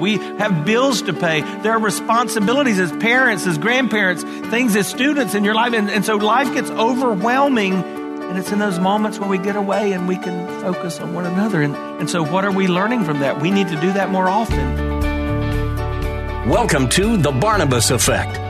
We have bills to pay. There are responsibilities as parents, as grandparents, things as students in your life. And, and so life gets overwhelming. And it's in those moments where we get away and we can focus on one another. And, and so, what are we learning from that? We need to do that more often. Welcome to The Barnabas Effect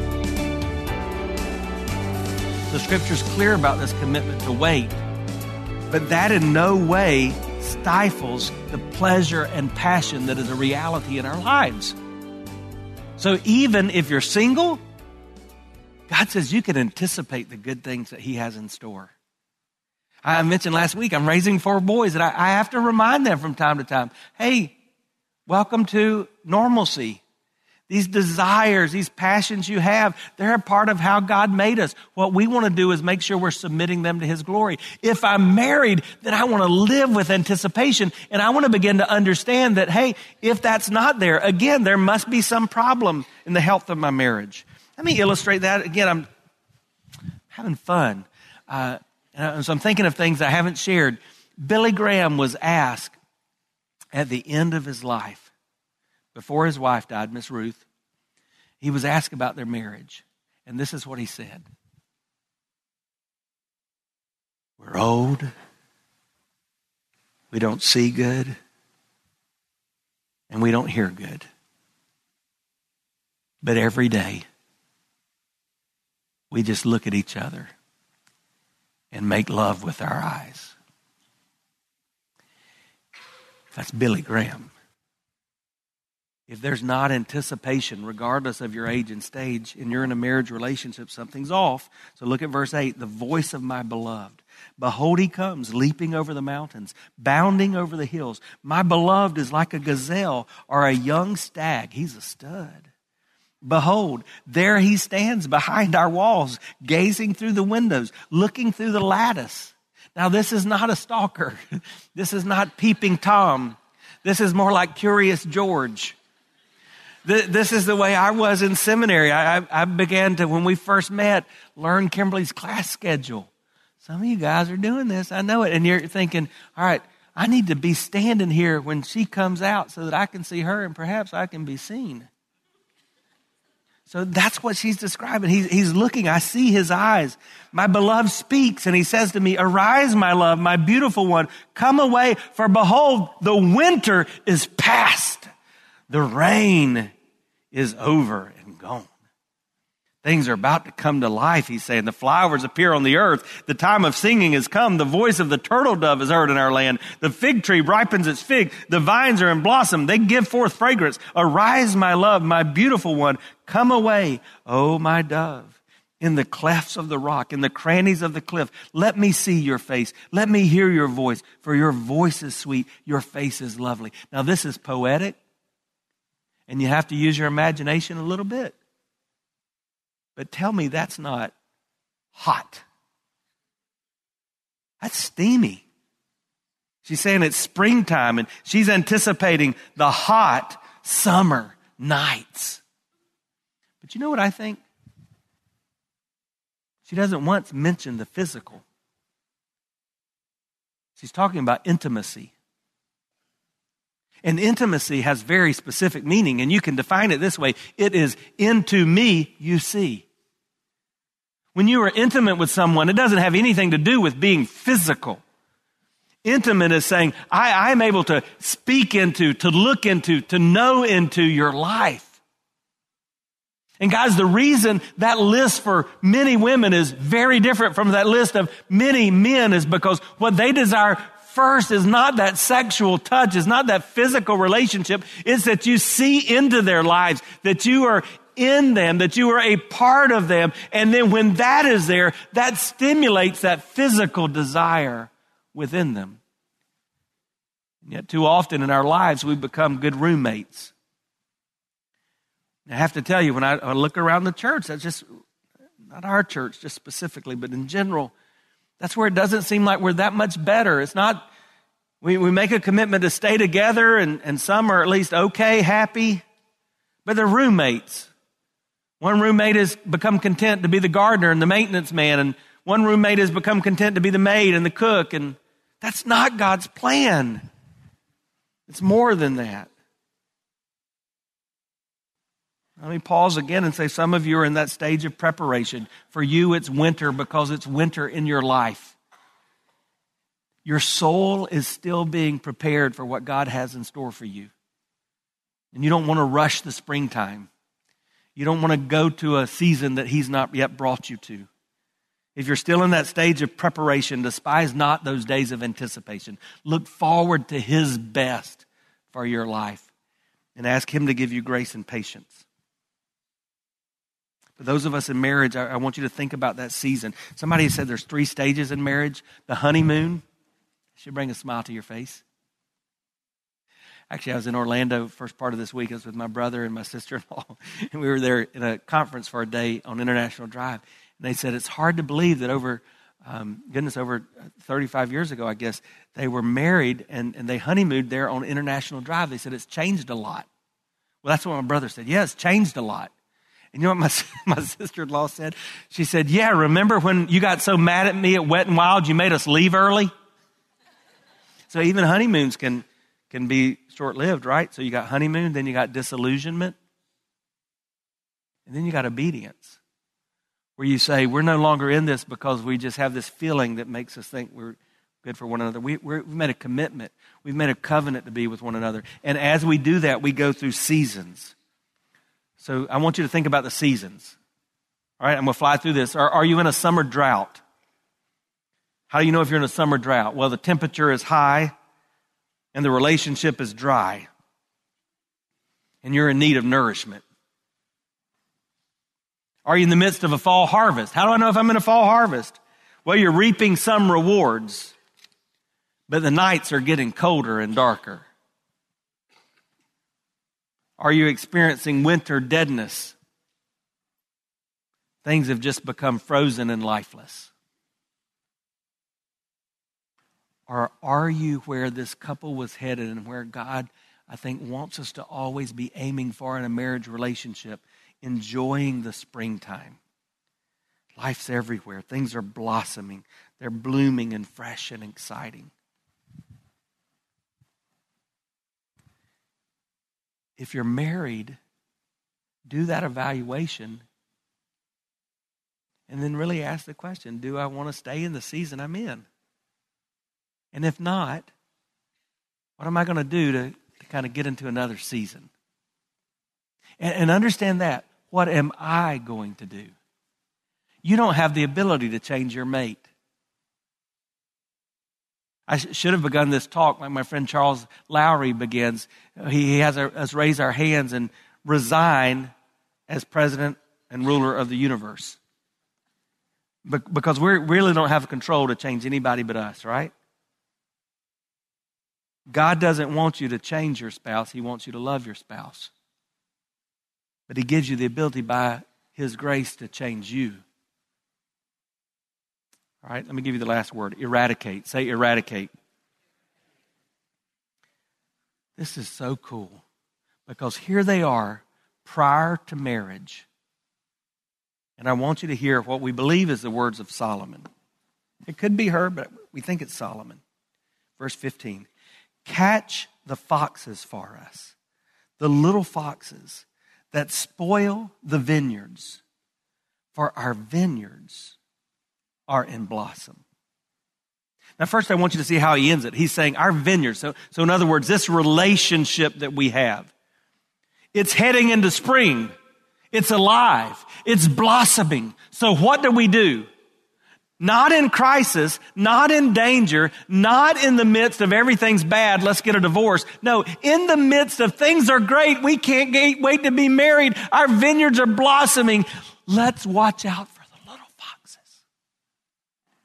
Scripture's clear about this commitment to wait, but that in no way stifles the pleasure and passion that is a reality in our lives. So even if you're single, God says you can anticipate the good things that He has in store. I mentioned last week I'm raising four boys, and I, I have to remind them from time to time hey, welcome to normalcy. These desires, these passions you have, they're a part of how God made us. What we want to do is make sure we're submitting them to His glory. If I'm married, then I want to live with anticipation and I want to begin to understand that, hey, if that's not there, again, there must be some problem in the health of my marriage. Let me illustrate that. Again, I'm having fun. Uh, so I'm thinking of things I haven't shared. Billy Graham was asked at the end of his life, before his wife died, Miss Ruth, he was asked about their marriage. And this is what he said We're old. We don't see good. And we don't hear good. But every day, we just look at each other and make love with our eyes. That's Billy Graham if there's not anticipation, regardless of your age and stage, and you're in a marriage relationship, something's off. So look at verse 8 the voice of my beloved. Behold, he comes, leaping over the mountains, bounding over the hills. My beloved is like a gazelle or a young stag. He's a stud. Behold, there he stands behind our walls, gazing through the windows, looking through the lattice. Now, this is not a stalker. This is not peeping Tom. This is more like Curious George. This is the way I was in seminary. I, I began to, when we first met, learn Kimberly's class schedule. Some of you guys are doing this. I know it. And you're thinking, all right, I need to be standing here when she comes out so that I can see her and perhaps I can be seen. So that's what she's describing. He's, he's looking. I see his eyes. My beloved speaks and he says to me, arise, my love, my beautiful one, come away for behold, the winter is past the rain is over and gone. Things are about to come to life, he's saying. The flowers appear on the earth. The time of singing has come. The voice of the turtle dove is heard in our land. The fig tree ripens its fig. The vines are in blossom. They give forth fragrance. Arise, my love, my beautiful one. Come away, O my dove. In the clefts of the rock, in the crannies of the cliff, let me see your face. Let me hear your voice, for your voice is sweet. Your face is lovely. Now, this is poetic and you have to use your imagination a little bit. But tell me that's not hot. That's steamy. She's saying it's springtime and she's anticipating the hot summer nights. But you know what I think? She doesn't once mention the physical. She's talking about intimacy. And intimacy has very specific meaning, and you can define it this way it is into me you see. When you are intimate with someone, it doesn't have anything to do with being physical. Intimate is saying, I, I'm able to speak into, to look into, to know into your life. And guys, the reason that list for many women is very different from that list of many men is because what they desire first is not that sexual touch, is not that physical relationship. It's that you see into their lives, that you are in them, that you are a part of them. And then when that is there, that stimulates that physical desire within them. And yet, too often in our lives, we become good roommates. I have to tell you, when I, I look around the church, that's just not our church, just specifically, but in general, that's where it doesn't seem like we're that much better. It's not, we, we make a commitment to stay together, and, and some are at least okay, happy, but they're roommates. One roommate has become content to be the gardener and the maintenance man, and one roommate has become content to be the maid and the cook, and that's not God's plan. It's more than that. Let me pause again and say some of you are in that stage of preparation. For you, it's winter because it's winter in your life. Your soul is still being prepared for what God has in store for you. And you don't want to rush the springtime. You don't want to go to a season that He's not yet brought you to. If you're still in that stage of preparation, despise not those days of anticipation. Look forward to His best for your life and ask Him to give you grace and patience. For those of us in marriage, I, I want you to think about that season. Somebody said there's three stages in marriage the honeymoon should bring a smile to your face. Actually, I was in Orlando first part of this week. I was with my brother and my sister in law, and we were there in a conference for a day on International Drive. And they said it's hard to believe that over, um, goodness, over 35 years ago, I guess, they were married and, and they honeymooned there on International Drive. They said it's changed a lot. Well, that's what my brother said. Yeah, it's changed a lot. And you know what my, my sister in law said? She said, Yeah, remember when you got so mad at me at Wet and Wild, you made us leave early? So even honeymoons can, can be short lived, right? So you got honeymoon, then you got disillusionment, and then you got obedience, where you say, We're no longer in this because we just have this feeling that makes us think we're good for one another. We, we've made a commitment, we've made a covenant to be with one another. And as we do that, we go through seasons. So I want you to think about the seasons. All right, I'm going to fly through this. Are, are you in a summer drought? How do you know if you're in a summer drought? Well, the temperature is high and the relationship is dry, and you're in need of nourishment. Are you in the midst of a fall harvest? How do I know if I'm in a fall harvest? Well, you're reaping some rewards, but the nights are getting colder and darker. Are you experiencing winter deadness? Things have just become frozen and lifeless. Or are you where this couple was headed and where God, I think, wants us to always be aiming for in a marriage relationship, enjoying the springtime? Life's everywhere. Things are blossoming, they're blooming and fresh and exciting. If you're married, do that evaluation and then really ask the question do I want to stay in the season I'm in? And if not, what am I going to do to, to kind of get into another season? And, and understand that. What am I going to do? You don't have the ability to change your mate. I should have begun this talk like my friend Charles Lowery begins. Uh, he has us raise our hands and resign as president and ruler of the universe. Because we really don't have control to change anybody but us, right? God doesn't want you to change your spouse, He wants you to love your spouse. But He gives you the ability by His grace to change you. All right, let me give you the last word eradicate. Say eradicate. This is so cool because here they are prior to marriage. And I want you to hear what we believe is the words of Solomon. It could be her, but we think it's Solomon. Verse 15 Catch the foxes for us, the little foxes that spoil the vineyards, for our vineyards are in blossom. Now, first, I want you to see how he ends it. He's saying, Our vineyard. So, so, in other words, this relationship that we have, it's heading into spring. It's alive. It's blossoming. So what do we do? Not in crisis, not in danger, not in the midst of everything's bad, let's get a divorce. No, in the midst of things are great, we can't wait to be married, our vineyards are blossoming. Let's watch out for.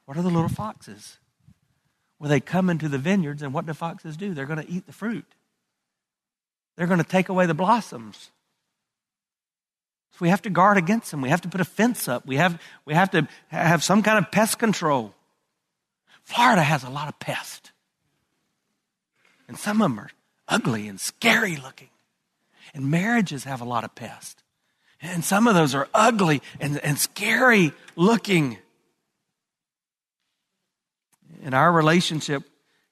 What are the little foxes? Well, they come into the vineyards, and what do foxes do? They're going to eat the fruit, they're going to take away the blossoms. So we have to guard against them. We have to put a fence up. We have, we have to have some kind of pest control. Florida has a lot of pests. And some of them are ugly and scary looking. And marriages have a lot of pests. And some of those are ugly and, and scary looking. In our relationship,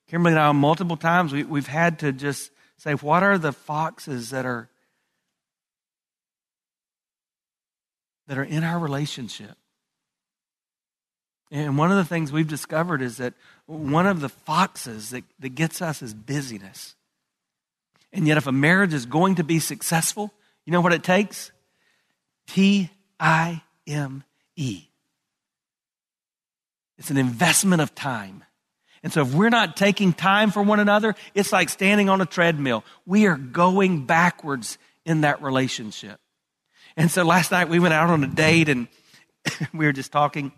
Kimberly and I, multiple times, we, we've had to just say, what are the foxes that are that are in our relationship. And one of the things we've discovered is that one of the foxes that, that gets us is busyness. And yet, if a marriage is going to be successful, you know what it takes? T I M E. It's an investment of time. And so, if we're not taking time for one another, it's like standing on a treadmill. We are going backwards in that relationship. And so last night we went out on a date and we were just talking.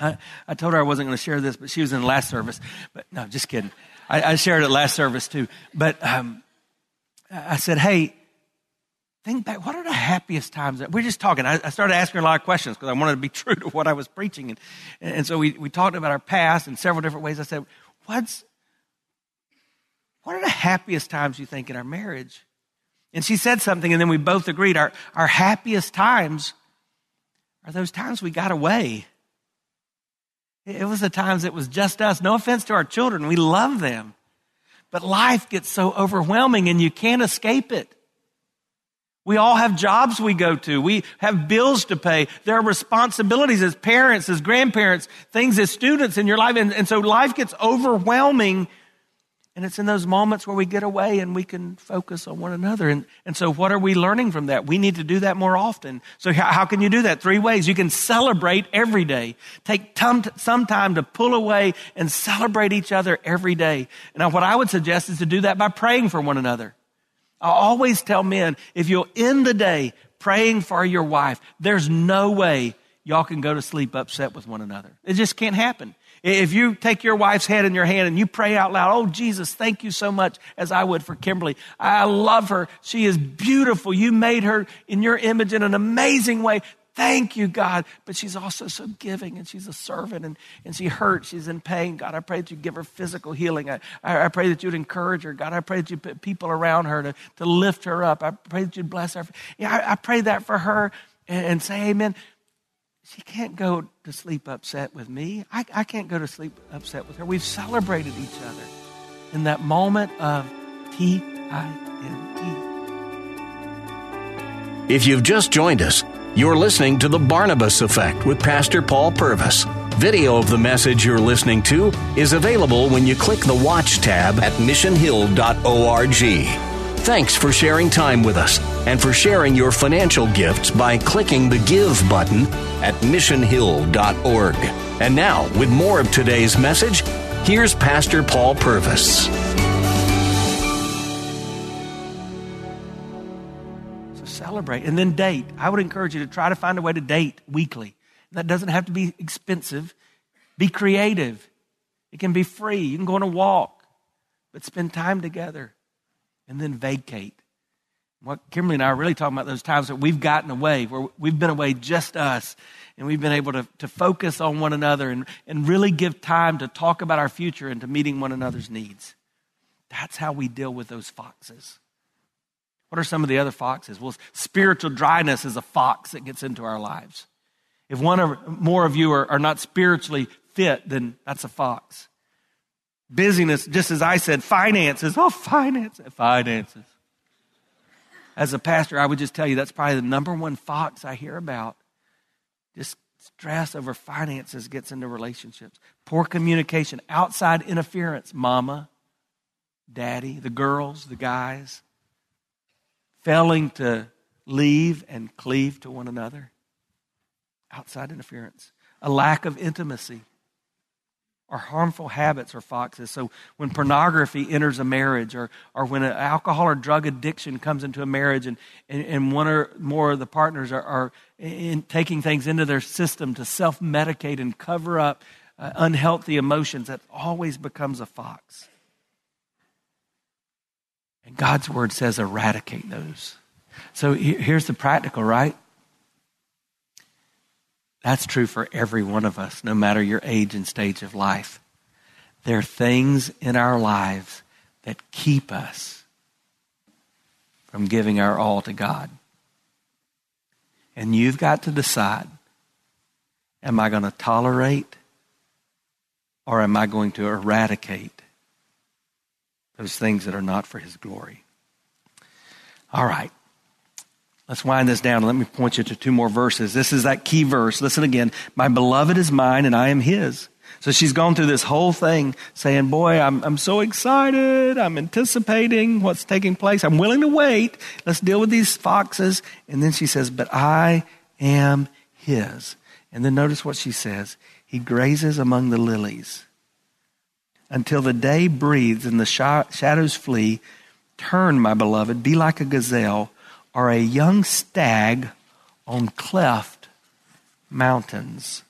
I, I told her I wasn't going to share this, but she was in the last service. But no, just kidding. I, I shared it last service too. But um, I said, hey, think back. What are the happiest times? We're just talking. I, I started asking her a lot of questions because I wanted to be true to what I was preaching. And, and so we, we talked about our past in several different ways. I said, what's, what are the happiest times you think in our marriage? And she said something, and then we both agreed our, our happiest times are those times we got away. It was the times it was just us. No offense to our children, we love them. But life gets so overwhelming and you can't escape it. We all have jobs we go to. We have bills to pay. There are responsibilities as parents, as grandparents, things as students in your life. And, and so life gets overwhelming and it's in those moments where we get away and we can focus on one another. And, and so, what are we learning from that? We need to do that more often. So, how, how can you do that? Three ways. You can celebrate every day. Take some, some time to pull away and celebrate each other every day. Now, what I would suggest is to do that by praying for one another. I always tell men if you'll end the day praying for your wife, there's no way y'all can go to sleep upset with one another. It just can't happen. If you take your wife's head in your hand and you pray out loud, Oh, Jesus, thank you so much, as I would for Kimberly. I love her. She is beautiful. You made her in your image in an amazing way. Thank you, God. But she's also so giving and she's a servant and, and she hurts. She's in pain. God, I pray that you give her physical healing. I, I, pray that you'd encourage her. God, I pray that you put people around her to, to lift her up. I pray that you'd bless her. Yeah, I, I pray that for her and, and say amen she can't go to sleep upset with me. I, I can't go to sleep upset with her. We've celebrated each other in that moment of T I N E. If you've just joined us, you're listening to The Barnabas Effect with Pastor Paul Purvis. Video of the message you're listening to is available when you click the Watch tab at missionhill.org. Thanks for sharing time with us and for sharing your financial gifts by clicking the Give button at missionhill.org. And now, with more of today's message, here's Pastor Paul Purvis. Celebrate and then date. I would encourage you to try to find a way to date weekly. That doesn't have to be expensive. Be creative. It can be free. You can go on a walk, but spend time together and then vacate. What Kimberly and I are really talking about those times that we've gotten away, where we've been away just us, and we've been able to, to focus on one another and, and really give time to talk about our future and to meeting one another's needs. That's how we deal with those foxes. What are some of the other foxes? Well, spiritual dryness is a fox that gets into our lives. If one or more of you are, are not spiritually fit, then that's a fox. Busyness, just as I said, finances. Oh, finances. Finances. As a pastor, I would just tell you that's probably the number one fox I hear about. Just stress over finances gets into relationships. Poor communication, outside interference, mama, daddy, the girls, the guys. Failing to leave and cleave to one another. Outside interference. A lack of intimacy. Or harmful habits or foxes. So when pornography enters a marriage, or, or when an alcohol or drug addiction comes into a marriage, and, and, and one or more of the partners are, are in, taking things into their system to self medicate and cover up uh, unhealthy emotions, that always becomes a fox. And God's word says eradicate those. So here's the practical, right? That's true for every one of us, no matter your age and stage of life. There are things in our lives that keep us from giving our all to God. And you've got to decide am I going to tolerate or am I going to eradicate those things that are not for His glory? All right. Let's wind this down. Let me point you to two more verses. This is that key verse. Listen again. My beloved is mine and I am his. So she's gone through this whole thing saying, Boy, I'm, I'm so excited. I'm anticipating what's taking place. I'm willing to wait. Let's deal with these foxes. And then she says, But I am his. And then notice what she says He grazes among the lilies until the day breathes and the shadows flee. Turn, my beloved, be like a gazelle or a young stag on cleft mountains.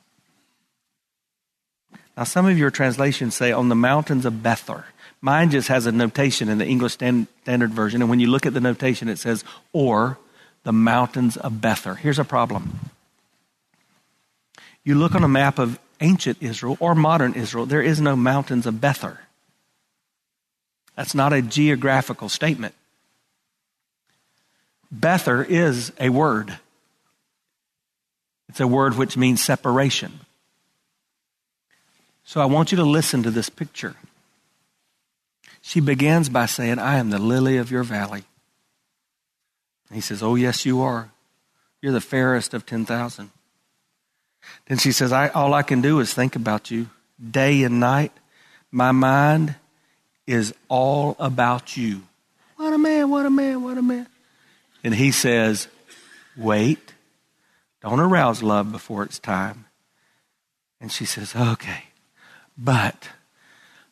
Now, some of your translations say on the mountains of Bether. Mine just has a notation in the English Standard Version, and when you look at the notation, it says, or the mountains of Bether. Here's a problem. You look on a map of ancient Israel or modern Israel, there is no mountains of Bether. That's not a geographical statement. Bether is a word. It's a word which means separation. So I want you to listen to this picture. She begins by saying, I am the lily of your valley. And he says, Oh, yes, you are. You're the fairest of 10,000. Then she says, I, All I can do is think about you day and night. My mind is all about you. What a man, what a man, what a man. And he says, Wait, don't arouse love before it's time. And she says, Okay, but,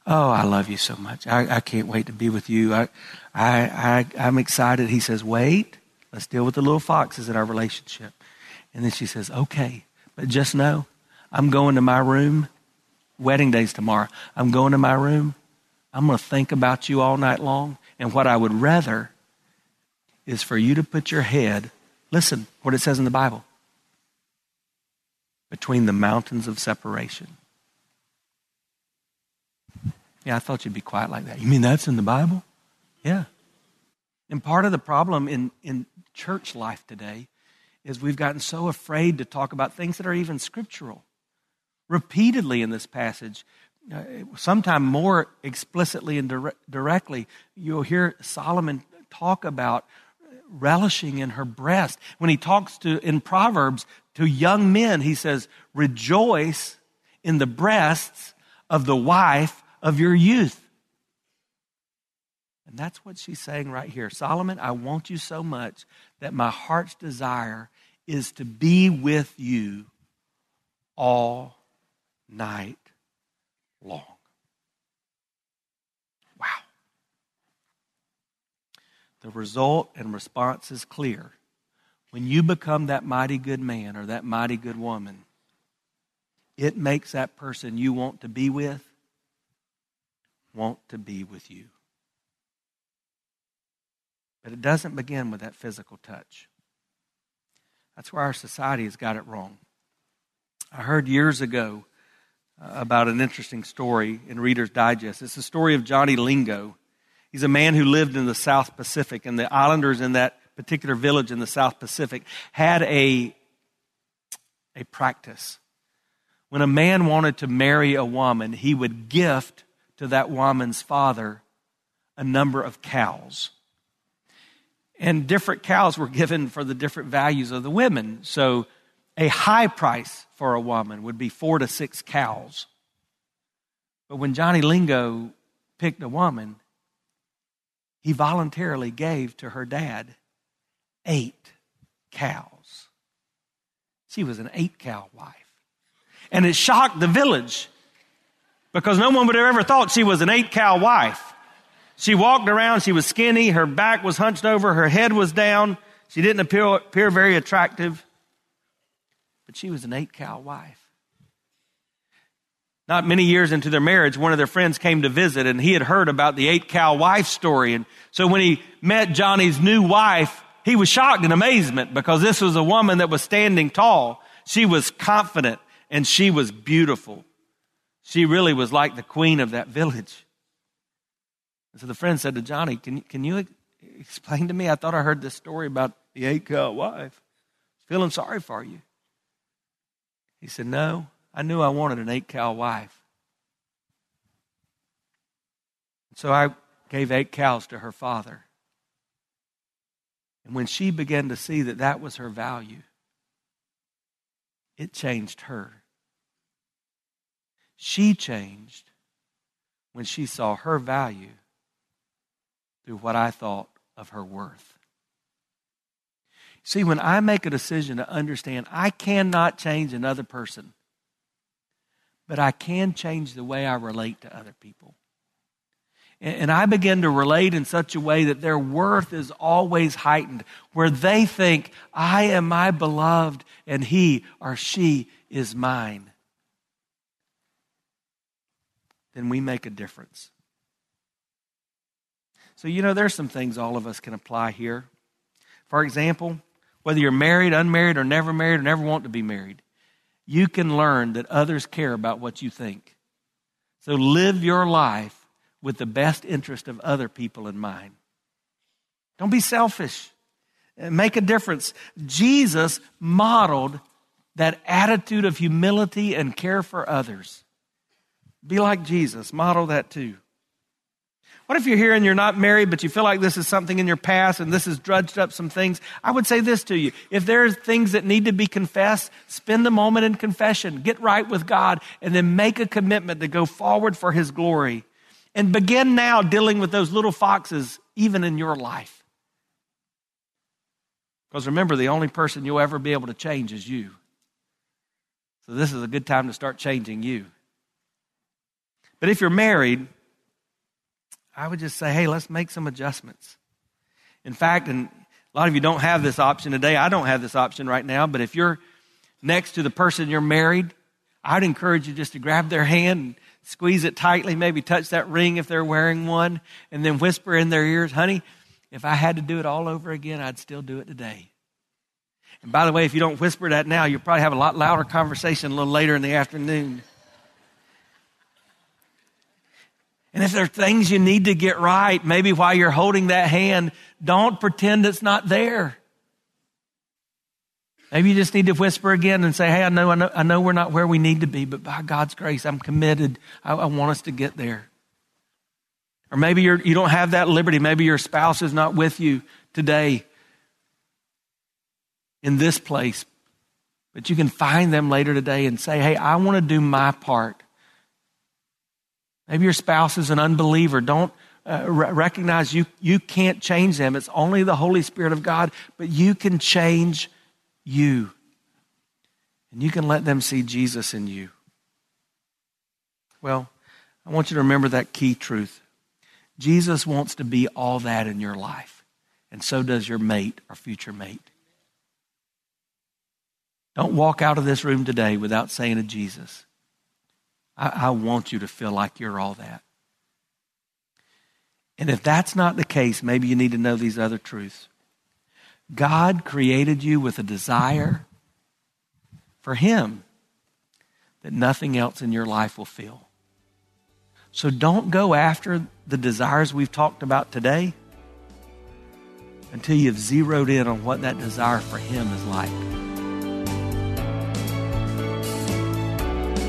oh, I love you so much. I, I can't wait to be with you. I, I, I, I'm excited. He says, Wait, let's deal with the little foxes in our relationship. And then she says, Okay, but just know, I'm going to my room. Wedding day's tomorrow. I'm going to my room. I'm going to think about you all night long. And what I would rather is for you to put your head, listen what it says in the Bible, between the mountains of separation. Yeah, I thought you'd be quiet like that. You mean that's in the Bible? Yeah. And part of the problem in, in church life today is we've gotten so afraid to talk about things that are even scriptural. Repeatedly in this passage, uh, sometime more explicitly and dire- directly, you'll hear Solomon talk about relishing in her breast. When he talks to in Proverbs to young men, he says, "Rejoice in the breasts of the wife of your youth." And that's what she's saying right here. Solomon, I want you so much that my heart's desire is to be with you all night long. Wow. The result and response is clear. When you become that mighty good man or that mighty good woman, it makes that person you want to be with want to be with you. But it doesn't begin with that physical touch. That's where our society has got it wrong. I heard years ago uh, about an interesting story in Reader's Digest. It's the story of Johnny Lingo. He's a man who lived in the South Pacific, and the islanders in that particular village in the South Pacific had a, a practice. When a man wanted to marry a woman, he would gift to that woman's father a number of cows. And different cows were given for the different values of the women. So a high price for a woman would be four to six cows. But when Johnny Lingo picked a woman, he voluntarily gave to her dad eight cows. She was an eight cow wife. And it shocked the village because no one would have ever thought she was an eight cow wife. She walked around, she was skinny, her back was hunched over, her head was down. She didn't appear, appear very attractive, but she was an eight cow wife. Not many years into their marriage, one of their friends came to visit and he had heard about the eight cow wife story. And so when he met Johnny's new wife, he was shocked and amazement because this was a woman that was standing tall. She was confident and she was beautiful. She really was like the queen of that village. And so the friend said to Johnny, Can, can you explain to me? I thought I heard this story about the eight cow wife. Feeling sorry for you. He said, No, I knew I wanted an eight cow wife. So I gave eight cows to her father. And when she began to see that that was her value, it changed her. She changed when she saw her value through what I thought of her worth. See, when I make a decision to understand I cannot change another person, but I can change the way I relate to other people. And I begin to relate in such a way that their worth is always heightened, where they think, I am my beloved and he or she is mine. Then we make a difference. So, you know, there's some things all of us can apply here. For example, whether you're married, unmarried, or never married, or never want to be married, you can learn that others care about what you think. So live your life with the best interest of other people in mind. Don't be selfish. Make a difference. Jesus modeled that attitude of humility and care for others. Be like Jesus. Model that too. What if you're here and you're not married, but you feel like this is something in your past and this has drudged up some things? I would say this to you. If there are things that need to be confessed, spend a moment in confession, get right with God, and then make a commitment to go forward for His glory. And begin now dealing with those little foxes, even in your life. Because remember, the only person you'll ever be able to change is you. So this is a good time to start changing you. But if you're married, I would just say, hey, let's make some adjustments. In fact, and a lot of you don't have this option today. I don't have this option right now, but if you're next to the person you're married, I'd encourage you just to grab their hand and squeeze it tightly, maybe touch that ring if they're wearing one, and then whisper in their ears, honey, if I had to do it all over again, I'd still do it today. And by the way, if you don't whisper that now, you'll probably have a lot louder conversation a little later in the afternoon. And if there are things you need to get right, maybe while you're holding that hand, don't pretend it's not there. Maybe you just need to whisper again and say, Hey, I know, I know, I know we're not where we need to be, but by God's grace, I'm committed. I, I want us to get there. Or maybe you're, you don't have that liberty. Maybe your spouse is not with you today in this place, but you can find them later today and say, Hey, I want to do my part Maybe your spouse is an unbeliever. Don't uh, recognize you, you can't change them. It's only the Holy Spirit of God, but you can change you. And you can let them see Jesus in you. Well, I want you to remember that key truth. Jesus wants to be all that in your life, and so does your mate or future mate. Don't walk out of this room today without saying to Jesus, I, I want you to feel like you're all that. And if that's not the case, maybe you need to know these other truths. God created you with a desire for Him that nothing else in your life will fill. So don't go after the desires we've talked about today until you've zeroed in on what that desire for Him is like.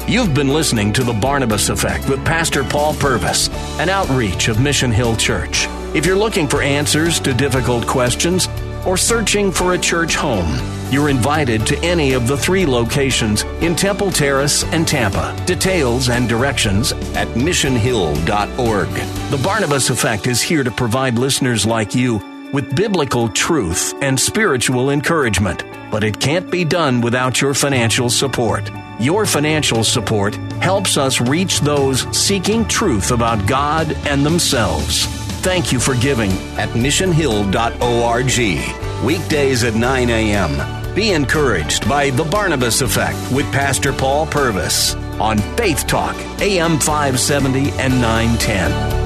You've been listening to The Barnabas Effect with Pastor Paul Purvis, an outreach of Mission Hill Church. If you're looking for answers to difficult questions or searching for a church home, you're invited to any of the three locations in Temple Terrace and Tampa. Details and directions at missionhill.org. The Barnabas Effect is here to provide listeners like you with biblical truth and spiritual encouragement. But it can't be done without your financial support. Your financial support helps us reach those seeking truth about God and themselves. Thank you for giving at missionhill.org. Weekdays at 9 a.m. Be encouraged by The Barnabas Effect with Pastor Paul Purvis on Faith Talk, AM 570 and 910.